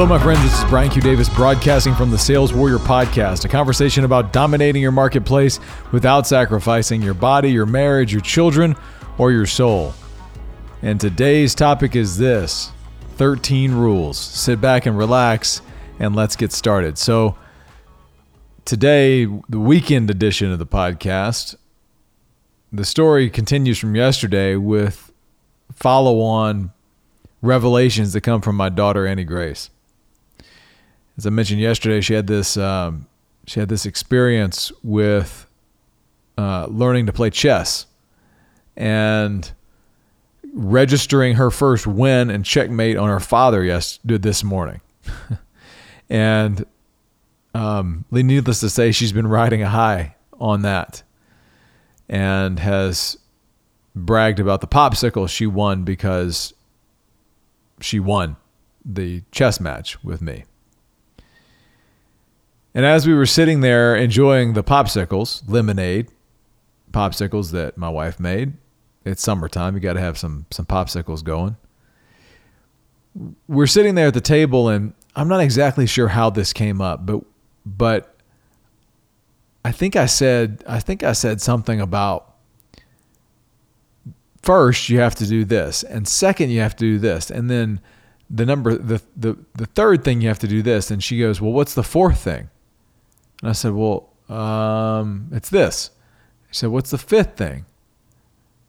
Hello, my friends. This is Brian Q. Davis broadcasting from the Sales Warrior Podcast, a conversation about dominating your marketplace without sacrificing your body, your marriage, your children, or your soul. And today's topic is this 13 rules. Sit back and relax, and let's get started. So, today, the weekend edition of the podcast, the story continues from yesterday with follow on revelations that come from my daughter, Annie Grace as I mentioned yesterday, she had this um, she had this experience with uh, learning to play chess and registering her first win and checkmate on her father yes this morning. and um, needless to say, she's been riding a high on that and has bragged about the popsicle she won because she won the chess match with me. And as we were sitting there enjoying the popsicles, lemonade popsicles that my wife made, it's summertime. You got to have some some popsicles going. We're sitting there at the table, and I'm not exactly sure how this came up, but but I think I said I think I said something about first you have to do this, and second you have to do this, and then the number the the the third thing you have to do this. And she goes, well, what's the fourth thing? And I said, Well, um, it's this. He said, What's the fifth thing?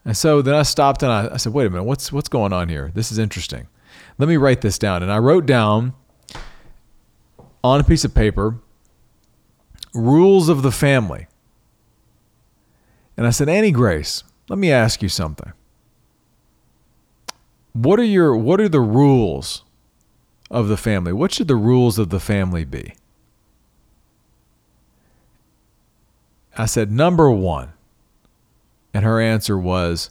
And so then I stopped and I, I said, Wait a minute, what's what's going on here? This is interesting. Let me write this down. And I wrote down on a piece of paper rules of the family. And I said, Annie Grace, let me ask you something. What are your what are the rules of the family? What should the rules of the family be? I said, number one. And her answer was,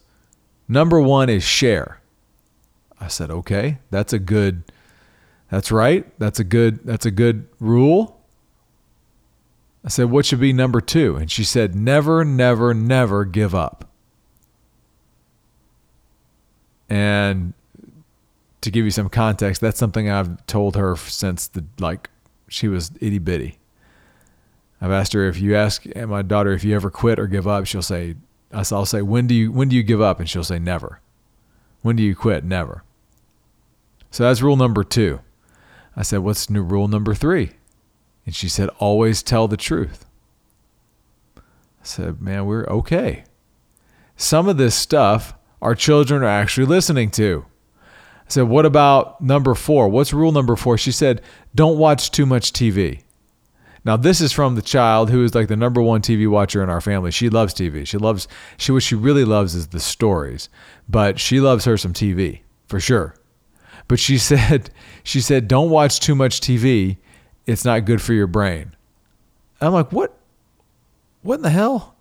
number one is share. I said, okay, that's a good, that's right. That's a good, that's a good rule. I said, what should be number two? And she said, never, never, never give up. And to give you some context, that's something I've told her since the like she was itty bitty. I've asked her if you ask my daughter if you ever quit or give up, she'll say, I'll say, when do you when do you give up? And she'll say, never. When do you quit? Never. So that's rule number two. I said, what's new rule number three? And she said, always tell the truth. I said, man, we're okay. Some of this stuff our children are actually listening to. I said, what about number four? What's rule number four? She said, don't watch too much TV. Now this is from the child who is like the number one TV watcher in our family. She loves TV. She loves she what she really loves is the stories, but she loves her some TV for sure. But she said she said don't watch too much TV. It's not good for your brain. And I'm like, what? What in the hell?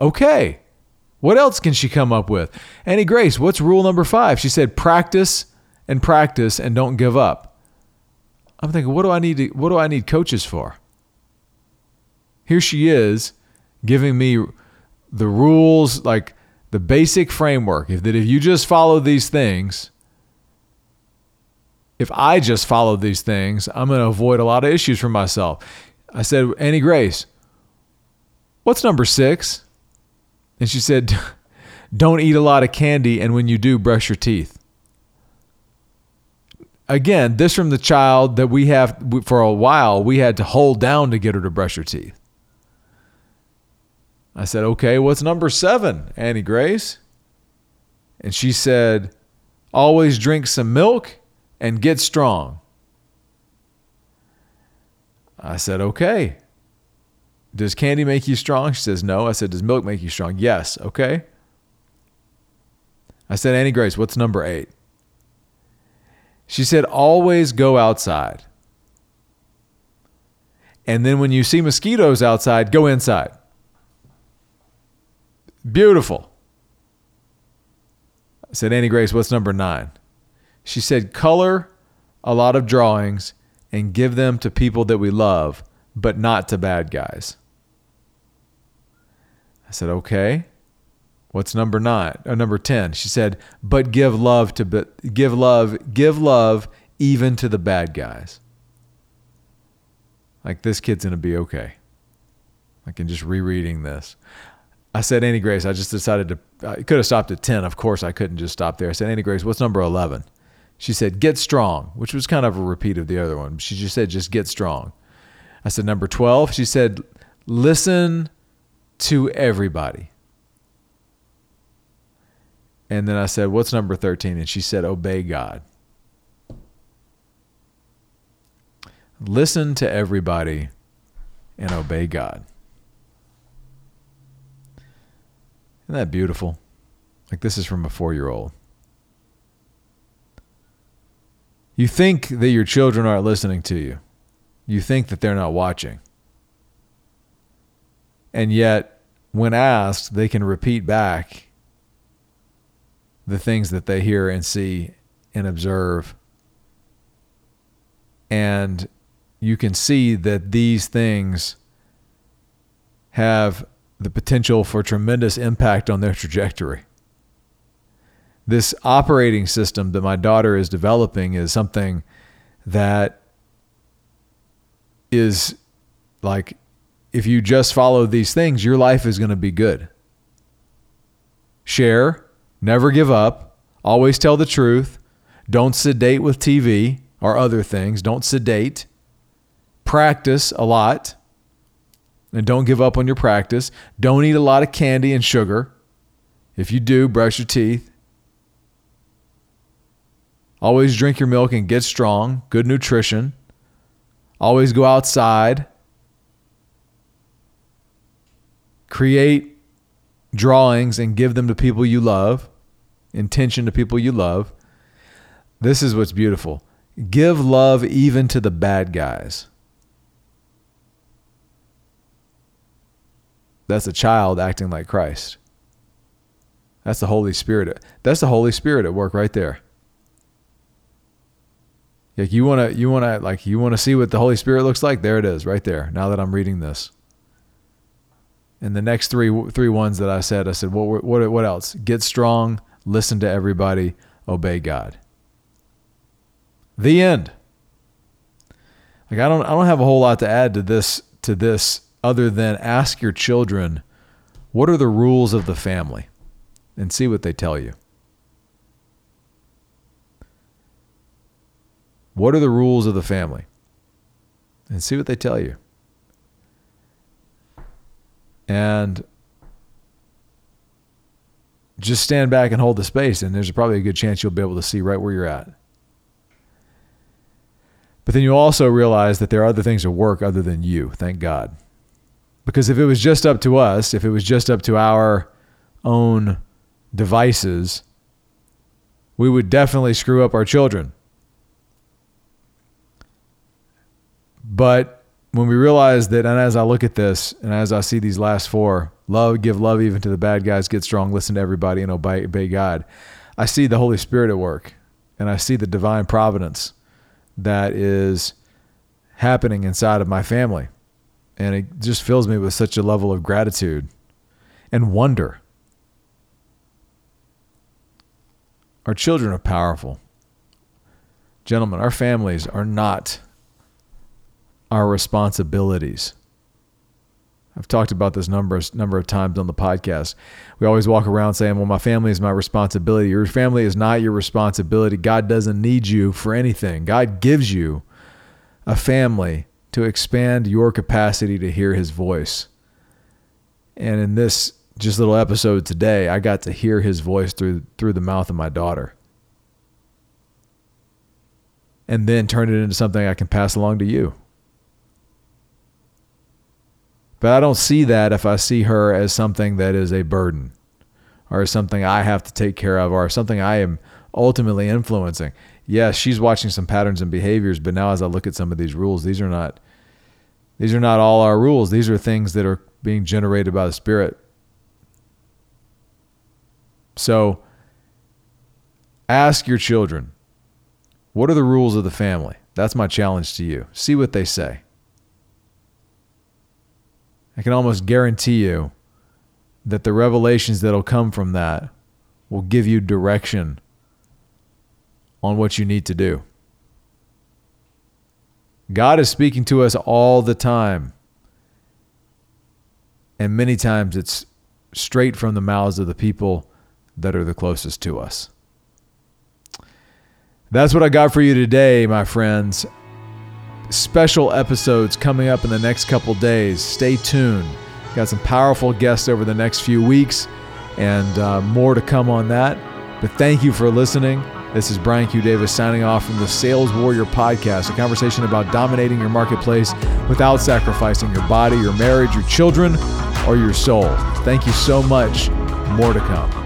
Okay. What else can she come up with? Annie Grace, what's rule number five? She said, practice and practice and don't give up. I'm thinking, what do I need to, what do I need coaches for? Here she is giving me the rules, like the basic framework. If that if you just follow these things, if I just follow these things, I'm going to avoid a lot of issues for myself. I said, Annie Grace, what's number six? And she said, don't eat a lot of candy, and when you do, brush your teeth. Again, this from the child that we have for a while, we had to hold down to get her to brush her teeth. I said, okay, what's number seven, Annie Grace? And she said, always drink some milk and get strong. I said, okay. Does candy make you strong? She says, no. I said, does milk make you strong? Yes. Okay. I said, Annie Grace, what's number eight? She said, always go outside. And then when you see mosquitoes outside, go inside. Beautiful. I said, Annie Grace, what's number nine? She said, color a lot of drawings and give them to people that we love, but not to bad guys. I said, okay. What's number nine? Or uh, number 10? She said, but give love to, but give love, give love even to the bad guys. Like this kid's gonna be okay. Like in just rereading this. I said, Annie Grace, I just decided to, I could have stopped at 10. Of course, I couldn't just stop there. I said, Annie Grace, what's number 11? She said, get strong, which was kind of a repeat of the other one. She just said, just get strong. I said, number 12. She said, listen to everybody. And then I said, what's number 13? And she said, obey God. Listen to everybody and obey God. Isn't that beautiful? Like this is from a four year old. You think that your children aren't listening to you. You think that they're not watching. And yet, when asked, they can repeat back the things that they hear and see and observe. And you can see that these things have the potential for tremendous impact on their trajectory. This operating system that my daughter is developing is something that is like if you just follow these things, your life is going to be good. Share, never give up, always tell the truth, don't sedate with TV or other things, don't sedate, practice a lot and don't give up on your practice. Don't eat a lot of candy and sugar. If you do, brush your teeth. Always drink your milk and get strong, good nutrition. Always go outside. Create drawings and give them to people you love, intention to people you love. This is what's beautiful. Give love even to the bad guys. That's a child acting like Christ. That's the Holy Spirit. That's the Holy Spirit at work right there. Like you want to, you want to, like you want to see what the Holy Spirit looks like. There it is, right there. Now that I'm reading this, and the next three three ones that I said, I said, what what what else? Get strong, listen to everybody, obey God. The end. Like I don't I don't have a whole lot to add to this to this other than ask your children, what are the rules of the family? And see what they tell you. What are the rules of the family? And see what they tell you. And just stand back and hold the space, and there's probably a good chance you'll be able to see right where you're at. But then you also realize that there are other things at work other than you, thank God. Because if it was just up to us, if it was just up to our own devices, we would definitely screw up our children. But when we realize that, and as I look at this, and as I see these last four, love, give love even to the bad guys, get strong, listen to everybody, and obey, obey God, I see the Holy Spirit at work, and I see the divine providence that is happening inside of my family. And it just fills me with such a level of gratitude and wonder. Our children are powerful. Gentlemen, our families are not our responsibilities. I've talked about this number number of times on the podcast. We always walk around saying, "Well, my family is my responsibility." Your family is not your responsibility. God doesn't need you for anything. God gives you a family to expand your capacity to hear his voice. And in this just little episode today, I got to hear his voice through through the mouth of my daughter. And then turn it into something I can pass along to you. But I don't see that if I see her as something that is a burden or something I have to take care of or something I am ultimately influencing. Yes, she's watching some patterns and behaviors, but now as I look at some of these rules, these are not these are not all our rules. These are things that are being generated by the Spirit. So ask your children, what are the rules of the family? That's my challenge to you. See what they say. I can almost guarantee you that the revelations that'll come from that will give you direction on what you need to do. God is speaking to us all the time. And many times it's straight from the mouths of the people that are the closest to us. That's what I got for you today, my friends. Special episodes coming up in the next couple days. Stay tuned. Got some powerful guests over the next few weeks and uh, more to come on that. But thank you for listening. This is Brian Q. Davis signing off from the Sales Warrior Podcast, a conversation about dominating your marketplace without sacrificing your body, your marriage, your children, or your soul. Thank you so much. More to come.